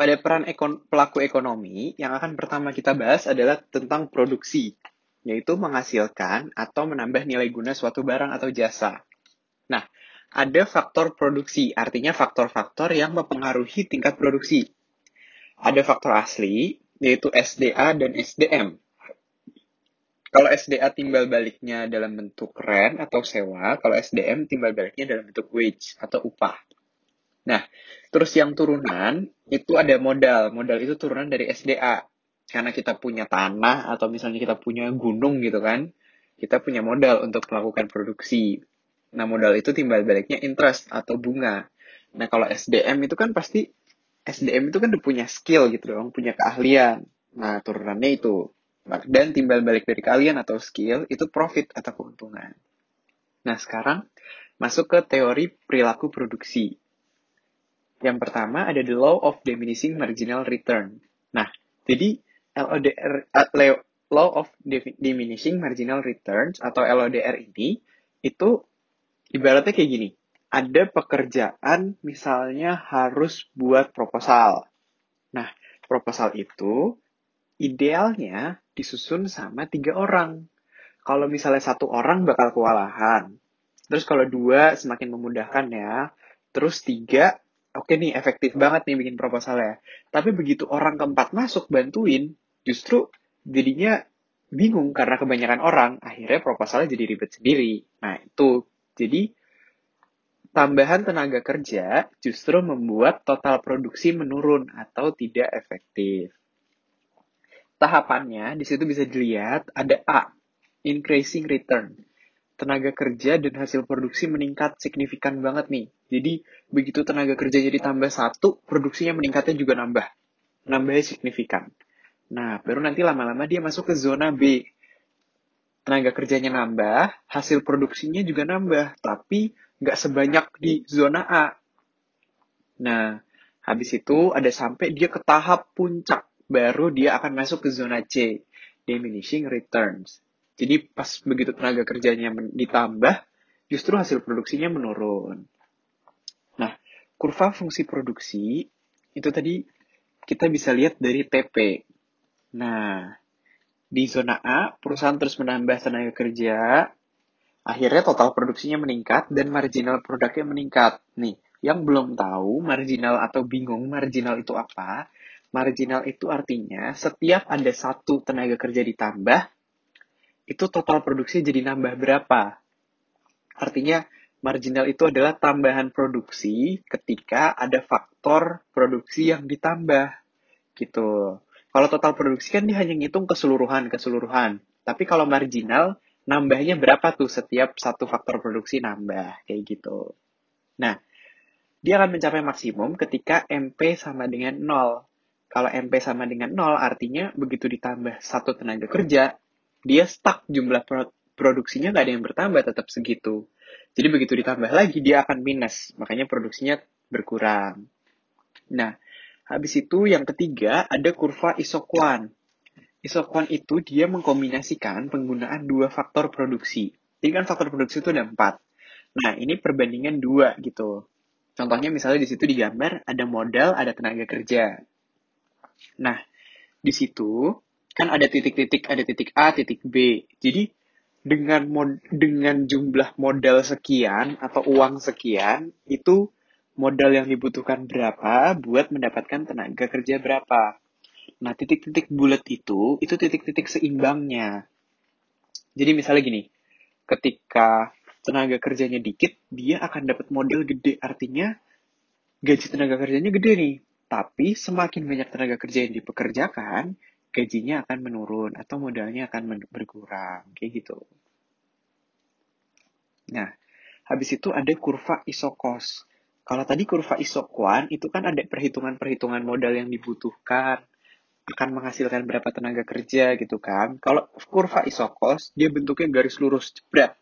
pada peran ekon pelaku ekonomi, yang akan pertama kita bahas adalah tentang produksi, yaitu menghasilkan atau menambah nilai guna suatu barang atau jasa. Nah, ada faktor produksi, artinya faktor-faktor yang mempengaruhi tingkat produksi. Ada faktor asli, yaitu SDA dan SDM. Kalau SDA timbal baliknya dalam bentuk rent atau sewa, kalau SDM timbal baliknya dalam bentuk wage atau upah. Nah, terus yang turunan itu ada modal. Modal itu turunan dari SDA. Karena kita punya tanah atau misalnya kita punya gunung gitu kan, kita punya modal untuk melakukan produksi. Nah, modal itu timbal baliknya interest atau bunga. Nah, kalau SDM itu kan pasti SDM itu kan udah punya skill gitu dong, punya keahlian. Nah, turunannya itu. Dan timbal balik dari kalian atau skill itu profit atau keuntungan. Nah, sekarang masuk ke teori perilaku produksi. Yang pertama ada the law of diminishing marginal return. Nah, jadi LODR, uh, law of diminishing marginal returns atau LODR ini itu ibaratnya kayak gini. Ada pekerjaan misalnya harus buat proposal. Nah, proposal itu idealnya disusun sama tiga orang. Kalau misalnya satu orang bakal kewalahan. Terus kalau dua semakin memudahkan ya. Terus tiga oke nih efektif banget nih bikin proposal ya. Tapi begitu orang keempat masuk bantuin, justru jadinya bingung karena kebanyakan orang, akhirnya proposalnya jadi ribet sendiri. Nah itu, jadi tambahan tenaga kerja justru membuat total produksi menurun atau tidak efektif. Tahapannya di situ bisa dilihat ada A, increasing return tenaga kerja dan hasil produksi meningkat signifikan banget nih. Jadi begitu tenaga kerjanya ditambah satu, produksinya meningkatnya juga nambah. Nambahnya signifikan. Nah, baru nanti lama-lama dia masuk ke zona B. Tenaga kerjanya nambah, hasil produksinya juga nambah, tapi nggak sebanyak di zona A. Nah, habis itu ada sampai dia ke tahap puncak, baru dia akan masuk ke zona C, diminishing returns. Jadi pas begitu tenaga kerjanya ditambah, justru hasil produksinya menurun. Nah, kurva fungsi produksi itu tadi kita bisa lihat dari TP. Nah, di zona A, perusahaan terus menambah tenaga kerja, akhirnya total produksinya meningkat dan marginal produknya meningkat. Nih, yang belum tahu marginal atau bingung marginal itu apa, marginal itu artinya setiap ada satu tenaga kerja ditambah, itu total produksi jadi nambah berapa? Artinya marginal itu adalah tambahan produksi ketika ada faktor produksi yang ditambah gitu. Kalau total produksi kan dia hanya ngitung keseluruhan keseluruhan. Tapi kalau marginal nambahnya berapa tuh setiap satu faktor produksi nambah kayak gitu. Nah, dia akan mencapai maksimum ketika MP sama dengan 0. Kalau MP sama dengan 0 artinya begitu ditambah satu tenaga kerja, dia stuck jumlah produksinya nggak ada yang bertambah tetap segitu. Jadi begitu ditambah lagi dia akan minus, makanya produksinya berkurang. Nah, habis itu yang ketiga ada kurva isokuan. Isokuan itu dia mengkombinasikan penggunaan dua faktor produksi. Jadi kan faktor produksi itu ada empat. Nah, ini perbandingan dua gitu. Contohnya misalnya di situ digambar ada modal, ada tenaga kerja. Nah, di situ kan ada titik-titik, ada titik A, titik B. Jadi dengan mod, dengan jumlah modal sekian atau uang sekian itu modal yang dibutuhkan berapa buat mendapatkan tenaga kerja berapa. Nah, titik-titik bulat itu itu titik-titik seimbangnya. Jadi misalnya gini, ketika tenaga kerjanya dikit, dia akan dapat modal gede. Artinya gaji tenaga kerjanya gede nih. Tapi semakin banyak tenaga kerja yang dipekerjakan, gajinya akan menurun atau modalnya akan berkurang kayak gitu. Nah, habis itu ada kurva isokos. Kalau tadi kurva isokuan itu kan ada perhitungan-perhitungan modal yang dibutuhkan, akan menghasilkan berapa tenaga kerja gitu kan. Kalau kurva isokos dia bentuknya garis lurus jebret.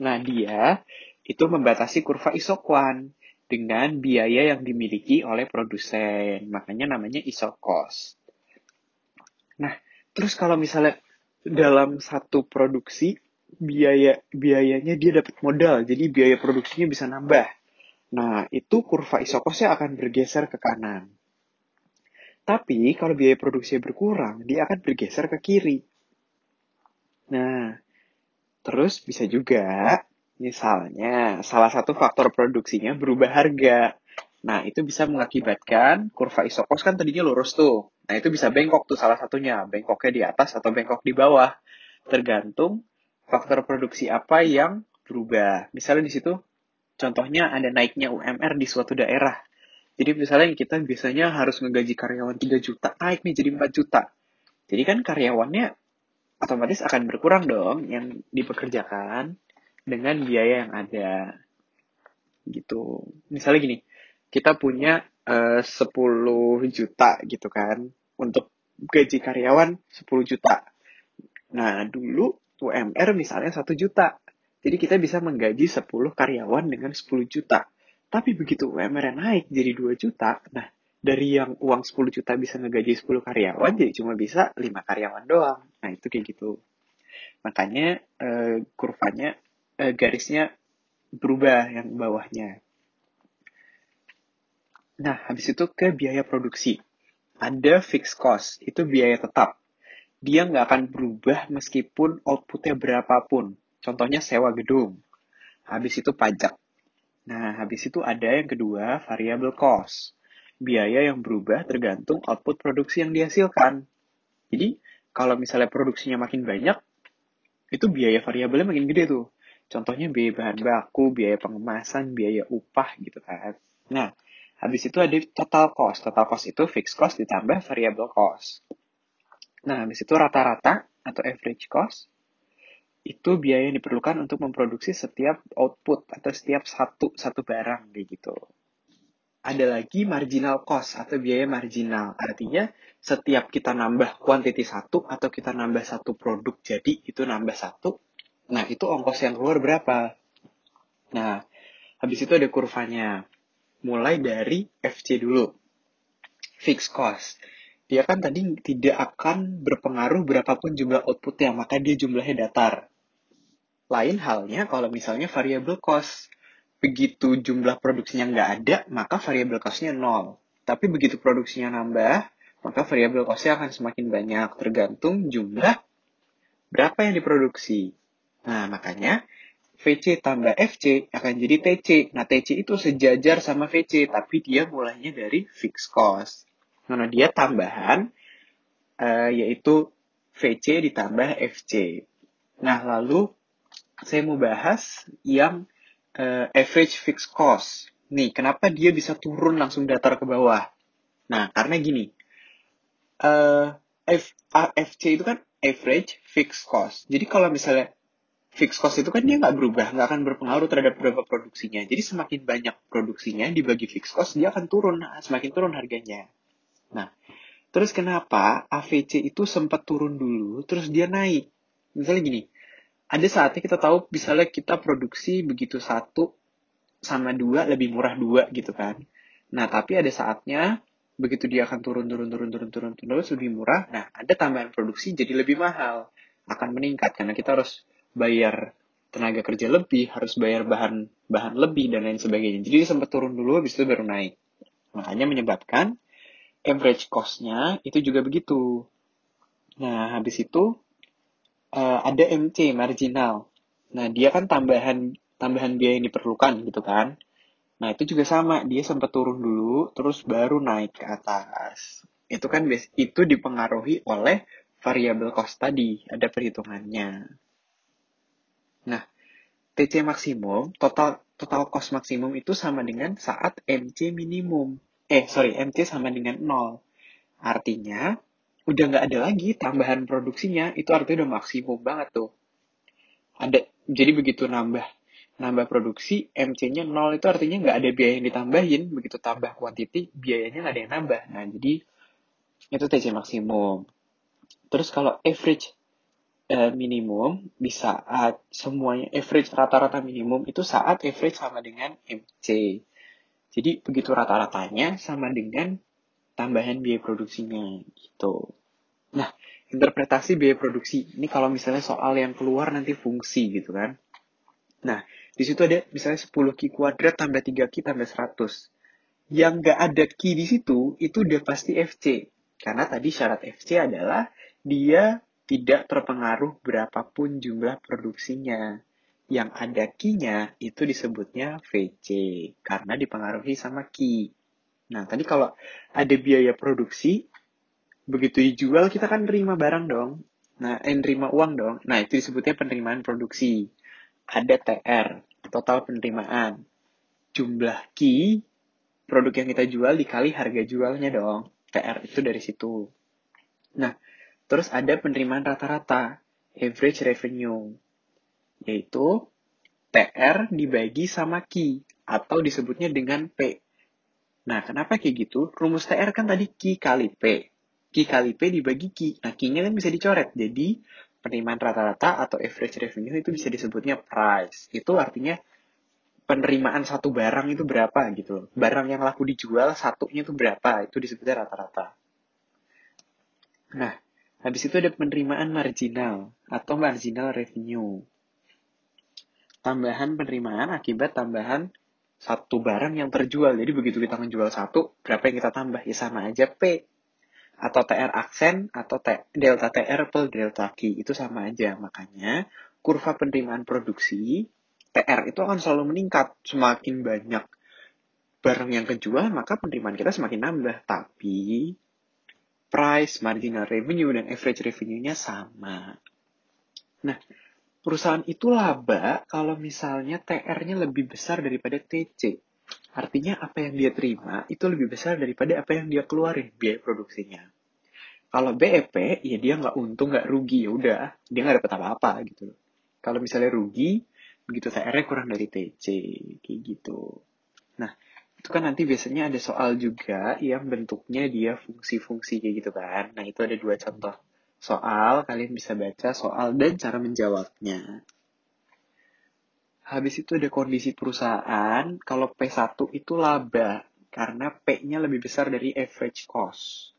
Nah, dia itu membatasi kurva isokuan dengan biaya yang dimiliki oleh produsen. Makanya namanya isokos. Terus kalau misalnya dalam satu produksi biaya biayanya dia dapat modal, jadi biaya produksinya bisa nambah. Nah, itu kurva isokosnya akan bergeser ke kanan. Tapi kalau biaya produksi berkurang, dia akan bergeser ke kiri. Nah, terus bisa juga misalnya salah satu faktor produksinya berubah harga. Nah, itu bisa mengakibatkan kurva isokos kan tadinya lurus tuh. Nah, itu bisa bengkok tuh salah satunya. Bengkoknya di atas atau bengkok di bawah. Tergantung faktor produksi apa yang berubah. Misalnya di situ contohnya ada naiknya UMR di suatu daerah. Jadi misalnya kita biasanya harus menggaji karyawan 3 juta, naik nih jadi 4 juta. Jadi kan karyawannya otomatis akan berkurang dong yang dipekerjakan dengan biaya yang ada. Gitu. Misalnya gini, kita punya eh, uh, 10 juta gitu kan untuk gaji karyawan 10 juta. Nah, dulu UMR misalnya 1 juta. Jadi kita bisa menggaji 10 karyawan dengan 10 juta. Tapi begitu UMR naik jadi 2 juta, nah dari yang uang 10 juta bisa ngegaji 10 karyawan, jadi cuma bisa 5 karyawan doang. Nah, itu kayak gitu. Makanya eh, kurvanya, eh, garisnya berubah yang bawahnya. Nah, habis itu ke biaya produksi. Ada fixed cost, itu biaya tetap. Dia nggak akan berubah meskipun outputnya berapapun. Contohnya sewa gedung. Habis itu pajak. Nah, habis itu ada yang kedua, variable cost. Biaya yang berubah tergantung output produksi yang dihasilkan. Jadi, kalau misalnya produksinya makin banyak, itu biaya variabelnya makin gede tuh. Contohnya biaya bahan baku, biaya pengemasan, biaya upah gitu kan. Nah, habis itu ada total cost. Total cost itu fixed cost ditambah variable cost. Nah, habis itu rata-rata atau average cost itu biaya yang diperlukan untuk memproduksi setiap output atau setiap satu satu barang gitu. Ada lagi marginal cost atau biaya marginal. Artinya setiap kita nambah quantity satu atau kita nambah satu produk jadi itu nambah satu. Nah, itu ongkos yang keluar berapa? Nah, habis itu ada kurvanya. Mulai dari FC dulu. Fixed cost dia kan tadi tidak akan berpengaruh berapapun jumlah outputnya, maka dia jumlahnya datar. Lain halnya kalau misalnya variable cost. Begitu jumlah produksinya nggak ada, maka variable costnya nol. Tapi begitu produksinya nambah, maka variable costnya akan semakin banyak, tergantung jumlah berapa yang diproduksi. Nah, makanya VC tambah FC akan jadi TC. Nah, TC itu sejajar sama VC, tapi dia mulainya dari fixed cost. Karena dia tambahan, uh, yaitu VC ditambah FC. Nah, lalu saya mau bahas yang uh, average fixed cost. Nih, kenapa dia bisa turun langsung datar ke bawah? Nah, karena gini, uh, F, AFC itu kan average fixed cost. Jadi kalau misalnya fixed cost itu kan dia nggak berubah, nggak akan berpengaruh terhadap berapa produksinya. Jadi semakin banyak produksinya dibagi fixed cost, dia akan turun, nah, semakin turun harganya. Nah, terus kenapa AVC itu sempat turun dulu, terus dia naik? Misalnya gini, ada saatnya kita tahu misalnya kita produksi begitu satu sama dua lebih murah dua gitu kan. Nah tapi ada saatnya begitu dia akan turun turun turun turun turun terus lebih murah. Nah ada tambahan produksi jadi lebih mahal akan meningkat karena kita harus bayar tenaga kerja lebih, harus bayar bahan bahan lebih dan lain sebagainya. Jadi sempat turun dulu, habis itu baru naik. Makanya menyebabkan average cost-nya itu juga begitu. Nah, habis itu uh, ada MC marginal. Nah, dia kan tambahan tambahan biaya yang diperlukan gitu kan. Nah, itu juga sama, dia sempat turun dulu terus baru naik ke atas. Itu kan itu dipengaruhi oleh variabel cost tadi, ada perhitungannya. TC maksimum, total total cost maksimum itu sama dengan saat MC minimum. Eh, sorry, MC sama dengan 0. Artinya, udah nggak ada lagi tambahan produksinya itu artinya udah maksimum banget tuh ada jadi begitu nambah nambah produksi MC-nya nol itu artinya nggak ada biaya yang ditambahin begitu tambah quantity biayanya nggak ada yang nambah nah jadi itu TC maksimum terus kalau average uh, minimum di saat semuanya average rata-rata minimum itu saat average sama dengan MC jadi begitu rata-ratanya sama dengan tambahan biaya produksinya gitu. Nah, interpretasi biaya produksi ini kalau misalnya soal yang keluar nanti fungsi gitu kan. Nah, di situ ada misalnya 10 Q kuadrat tambah 3 Q tambah 100. Yang nggak ada Q di situ, itu udah pasti FC. Karena tadi syarat FC adalah dia tidak terpengaruh berapapun jumlah produksinya. Yang ada key-nya itu disebutnya VC, karena dipengaruhi sama key. Nah, tadi kalau ada biaya produksi, begitu dijual kita kan terima barang dong. Nah, eh, terima uang dong. Nah, itu disebutnya penerimaan produksi. Ada TR, total penerimaan. Jumlah key, produk yang kita jual dikali harga jualnya dong. TR itu dari situ. Nah, terus ada penerimaan rata-rata, average revenue, yaitu TR dibagi sama Q, atau disebutnya dengan P. Nah, kenapa kayak gitu? Rumus TR kan tadi Q kali P. Q kali P dibagi Q. Nah, Q-nya kan bisa dicoret. Jadi, penerimaan rata-rata atau average revenue itu bisa disebutnya price. Itu artinya penerimaan satu barang itu berapa gitu Barang yang laku dijual satunya itu berapa, itu disebutnya rata-rata. Nah, habis itu ada penerimaan marginal atau marginal revenue. Tambahan penerimaan akibat tambahan satu barang yang terjual. Jadi begitu kita menjual satu, berapa yang kita tambah? Ya sama aja P. Atau TR aksen, atau T, delta TR per delta Q. Itu sama aja. Makanya, kurva penerimaan produksi TR itu akan selalu meningkat. Semakin banyak barang yang kejual, maka penerimaan kita semakin nambah. Tapi, price, marginal revenue, dan average revenue-nya sama. Nah, perusahaan itu laba kalau misalnya TR-nya lebih besar daripada TC. Artinya apa yang dia terima itu lebih besar daripada apa yang dia keluarin biaya produksinya. Kalau BEP, ya dia nggak untung, nggak rugi, ya udah, dia nggak dapat apa-apa gitu. Kalau misalnya rugi, begitu TR-nya kurang dari TC kayak gitu. Nah, itu kan nanti biasanya ada soal juga yang bentuknya dia fungsi-fungsi kayak gitu kan. Nah, itu ada dua contoh soal, kalian bisa baca soal dan cara menjawabnya. Habis itu ada kondisi perusahaan, kalau P1 itu laba, karena P-nya lebih besar dari average cost.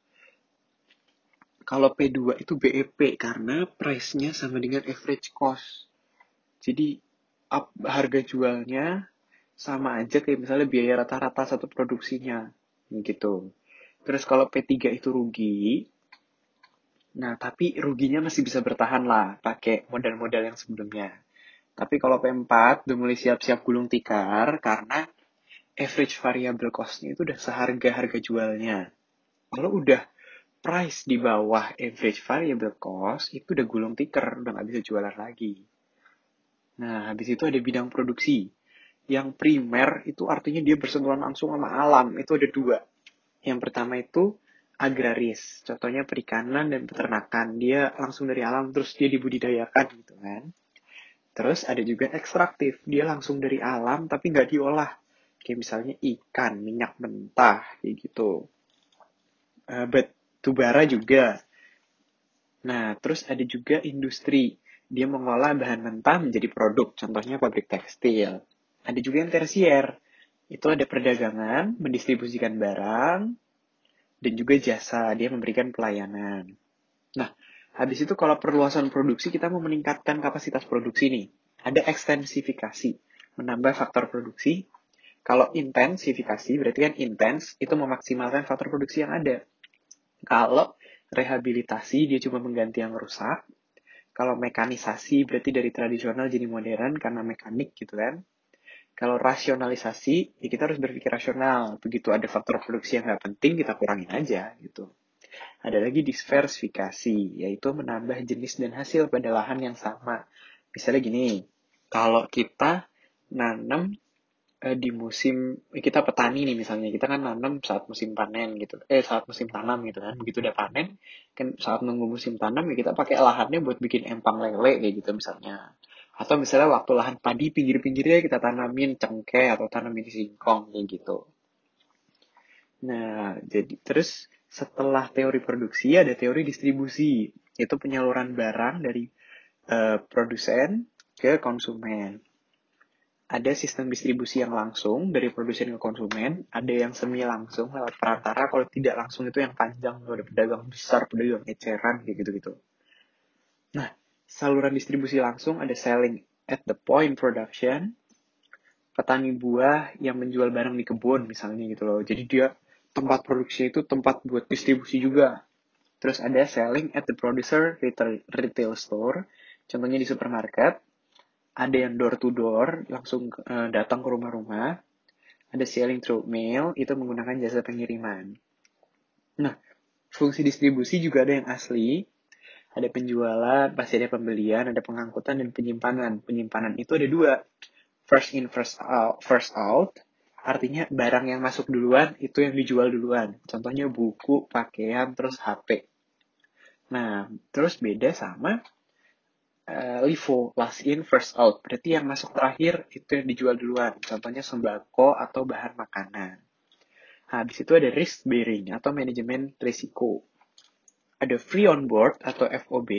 Kalau P2 itu BEP, karena price-nya sama dengan average cost. Jadi up harga jualnya sama aja kayak misalnya biaya rata-rata satu produksinya gitu. Terus kalau P3 itu rugi, nah tapi ruginya masih bisa bertahan lah pakai modal-modal yang sebelumnya. Tapi kalau P4 udah mulai siap-siap gulung tikar karena average variable cost-nya itu udah seharga harga jualnya. Kalau udah price di bawah average variable cost, itu udah gulung tikar, udah nggak bisa jualan lagi. Nah, habis itu ada bidang produksi. Yang primer itu artinya dia bersentuhan langsung sama alam. Itu ada dua. Yang pertama itu agraris. Contohnya perikanan dan peternakan. Dia langsung dari alam terus dia dibudidayakan gitu kan. Terus ada juga ekstraktif. Dia langsung dari alam tapi nggak diolah. Kayak misalnya ikan, minyak mentah, kayak gitu. Uh, batu bara juga. Nah, terus ada juga industri dia mengolah bahan mentah menjadi produk, contohnya pabrik tekstil. Ada juga yang tersier, itu ada perdagangan, mendistribusikan barang, dan juga jasa, dia memberikan pelayanan. Nah, habis itu kalau perluasan produksi, kita mau meningkatkan kapasitas produksi nih. Ada ekstensifikasi, menambah faktor produksi. Kalau intensifikasi, berarti kan intens, itu memaksimalkan faktor produksi yang ada. Kalau rehabilitasi, dia cuma mengganti yang rusak. Kalau mekanisasi berarti dari tradisional jadi modern karena mekanik gitu kan. Kalau rasionalisasi, ya kita harus berpikir rasional. Begitu ada faktor produksi yang nggak penting, kita kurangin aja gitu. Ada lagi diversifikasi, yaitu menambah jenis dan hasil pada lahan yang sama. Misalnya gini, kalau kita nanam eh, di musim kita petani nih misalnya kita kan nanam saat musim panen gitu eh saat musim tanam gitu kan begitu udah panen kan saat nunggu musim tanam ya kita pakai lahannya buat bikin empang lele kayak gitu misalnya atau misalnya waktu lahan padi pinggir-pinggirnya kita tanamin cengkeh atau tanamin singkong kayak gitu. Nah jadi terus setelah teori produksi ada teori distribusi. Itu penyaluran barang dari uh, produsen ke konsumen. Ada sistem distribusi yang langsung dari produsen ke konsumen, ada yang semi langsung lewat perantara, kalau tidak langsung itu yang panjang, ada pedagang besar, pedagang eceran, kayak gitu-gitu. Nah, saluran distribusi langsung ada selling at the point production, petani buah yang menjual barang di kebun misalnya gitu loh. Jadi dia tempat produksi itu tempat buat distribusi juga. Terus ada selling at the producer retail, retail store, contohnya di supermarket. Ada yang door to door, langsung uh, datang ke rumah-rumah. Ada selling through mail, itu menggunakan jasa pengiriman. Nah, fungsi distribusi juga ada yang asli, ada penjualan, pasti ada pembelian, ada pengangkutan, dan penyimpanan. Penyimpanan itu ada dua. First in, first out. First out artinya barang yang masuk duluan itu yang dijual duluan. Contohnya buku, pakaian, terus HP. Nah, terus beda sama uh, LIFO, last in, first out. Berarti yang masuk terakhir itu yang dijual duluan. Contohnya sembako atau bahan makanan. Habis itu ada risk bearing atau manajemen risiko ada free on board atau FOB.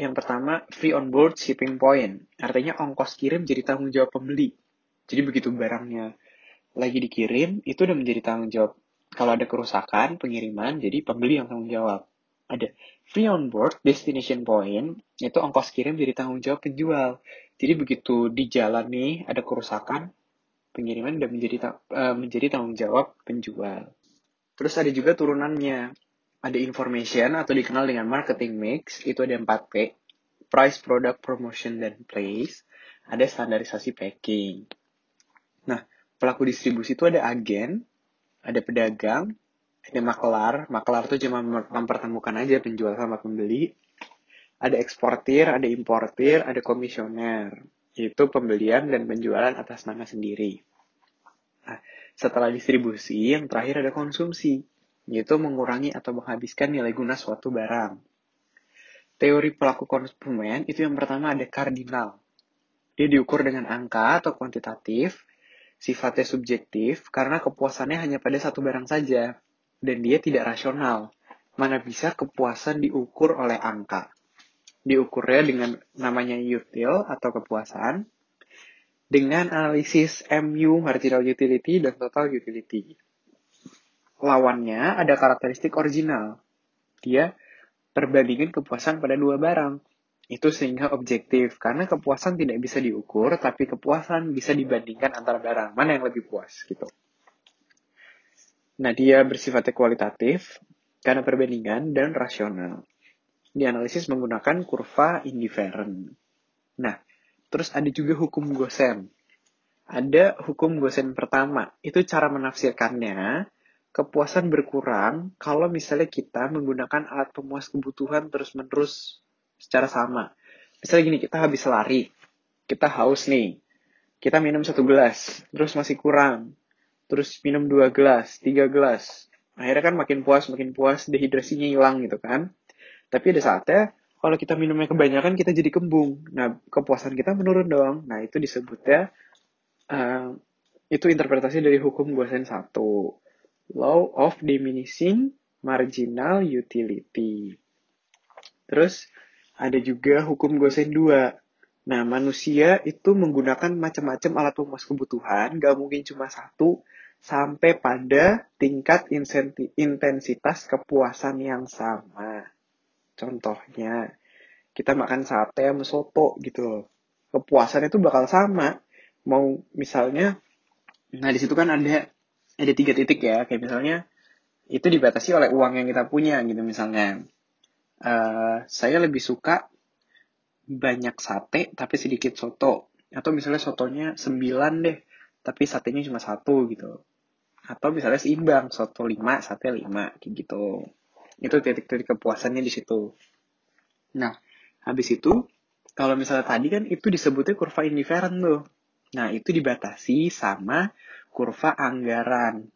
Yang pertama, free on board shipping point. Artinya ongkos kirim jadi tanggung jawab pembeli. Jadi begitu barangnya lagi dikirim, itu udah menjadi tanggung jawab. Kalau ada kerusakan, pengiriman, jadi pembeli yang tanggung jawab. Ada free on board destination point, itu ongkos kirim jadi tanggung jawab penjual. Jadi begitu di jalan nih ada kerusakan, pengiriman udah menjadi uh, menjadi tanggung jawab penjual. Terus ada juga turunannya ada information atau dikenal dengan marketing mix, itu ada 4P, price, product, promotion, dan place. Ada standarisasi packing. Nah, pelaku distribusi itu ada agen, ada pedagang, ada makelar. Makelar itu cuma mempertemukan aja penjual sama pembeli. Ada eksportir, ada importir, ada komisioner. Itu pembelian dan penjualan atas nama sendiri. Nah, setelah distribusi, yang terakhir ada konsumsi yaitu mengurangi atau menghabiskan nilai guna suatu barang. Teori pelaku konsumen itu yang pertama ada kardinal. Dia diukur dengan angka atau kuantitatif, sifatnya subjektif karena kepuasannya hanya pada satu barang saja, dan dia tidak rasional. Mana bisa kepuasan diukur oleh angka. Diukurnya dengan namanya util atau kepuasan, dengan analisis MU, marginal utility, dan total utility lawannya ada karakteristik original. Dia perbandingan kepuasan pada dua barang. Itu sehingga objektif, karena kepuasan tidak bisa diukur, tapi kepuasan bisa dibandingkan antara barang. Mana yang lebih puas, gitu. Nah, dia bersifatnya kualitatif, karena perbandingan, dan rasional. Dianalisis menggunakan kurva indifferent. Nah, terus ada juga hukum Gosen. Ada hukum Gosen pertama, itu cara menafsirkannya, kepuasan berkurang kalau misalnya kita menggunakan alat pemuas kebutuhan terus-menerus secara sama. Misalnya gini, kita habis lari, kita haus nih, kita minum satu gelas, terus masih kurang, terus minum dua gelas, tiga gelas, akhirnya kan makin puas, makin puas, dehidrasinya hilang gitu kan. Tapi ada saatnya, kalau kita minumnya kebanyakan, kita jadi kembung. Nah, kepuasan kita menurun dong. Nah, itu disebutnya, uh, itu interpretasi dari hukum Gosen satu Law of Diminishing Marginal Utility. Terus ada juga hukum Gosen 2. Nah, manusia itu menggunakan macam-macam alat pemuas kebutuhan, gak mungkin cuma satu, sampai pada tingkat intensitas kepuasan yang sama. Contohnya, kita makan sate sama soto gitu Kepuasan itu bakal sama. Mau misalnya, nah di situ kan ada ada tiga titik ya. Kayak misalnya itu dibatasi oleh uang yang kita punya gitu misalnya. Uh, saya lebih suka banyak sate tapi sedikit soto. Atau misalnya sotonya sembilan deh tapi satenya cuma satu gitu. Atau misalnya seimbang soto lima sate lima kayak gitu. Itu titik-titik kepuasannya di situ. Nah habis itu kalau misalnya tadi kan itu disebutnya kurva indifferent tuh. Nah itu dibatasi sama kurva anggaran.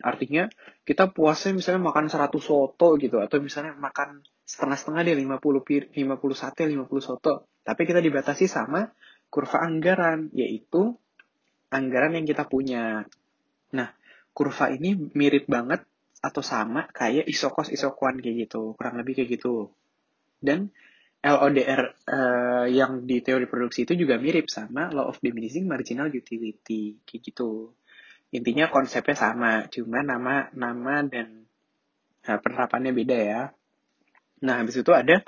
Artinya kita puasnya misalnya makan 100 soto gitu atau misalnya makan setengah-setengah deh 50 pir, 50 sate, 50 soto. Tapi kita dibatasi sama kurva anggaran yaitu anggaran yang kita punya. Nah, kurva ini mirip banget atau sama kayak isokos isokuan kayak gitu, kurang lebih kayak gitu. Dan LODR uh, eh, yang di teori produksi itu juga mirip sama law of diminishing marginal utility kayak gitu. Intinya konsepnya sama, cuma nama nama dan nah, penerapannya beda ya. Nah, habis itu ada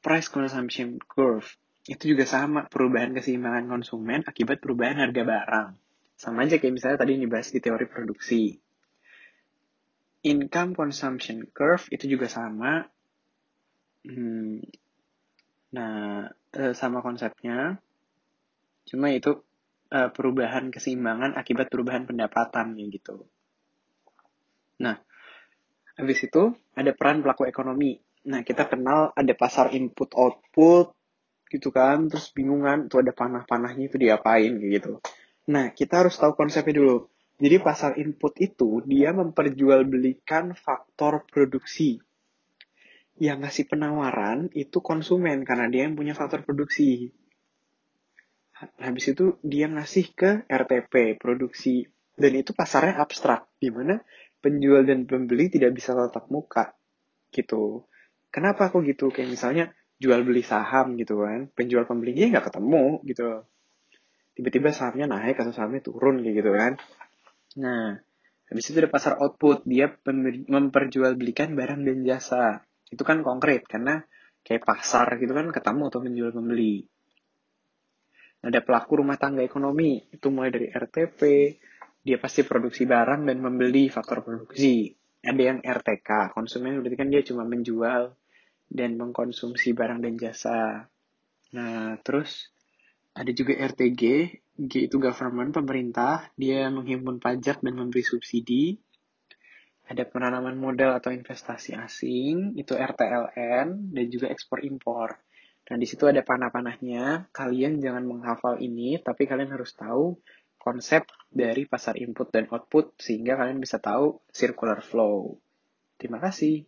price consumption curve. Itu juga sama, perubahan keseimbangan konsumen akibat perubahan harga barang. Sama aja kayak misalnya tadi dibahas di teori produksi. income consumption curve itu juga sama. Hmm, nah, eh, sama konsepnya. Cuma itu uh, perubahan keseimbangan akibat perubahan pendapatan gitu. Nah, habis itu ada peran pelaku ekonomi. Nah, kita kenal ada pasar input output gitu kan, terus bingungan tuh ada panah-panahnya itu diapain gitu. Nah, kita harus tahu konsepnya dulu. Jadi pasar input itu dia memperjualbelikan faktor produksi. Yang ngasih penawaran itu konsumen karena dia yang punya faktor produksi. Habis itu dia ngasih ke RTP produksi. Dan itu pasarnya abstrak di mana penjual dan pembeli tidak bisa tatap muka gitu. Kenapa aku gitu? Kayak misalnya jual beli saham gitu kan. Penjual pembelinya nggak ketemu gitu. Tiba-tiba sahamnya naik atau sahamnya turun gitu kan. Nah habis itu ada pasar output. Dia memperjualbelikan barang dan jasa itu kan konkret karena kayak pasar gitu kan ketemu atau penjual pembeli ada pelaku rumah tangga ekonomi, itu mulai dari RTP, dia pasti produksi barang dan membeli faktor produksi. Ada yang RTK, konsumen berarti kan dia cuma menjual dan mengkonsumsi barang dan jasa. Nah, terus ada juga RTG, G itu government, pemerintah, dia menghimpun pajak dan memberi subsidi. Ada penanaman modal atau investasi asing, itu RTLN, dan juga ekspor impor. Nah, di situ ada panah-panahnya. Kalian jangan menghafal ini, tapi kalian harus tahu konsep dari pasar input dan output sehingga kalian bisa tahu circular flow. Terima kasih.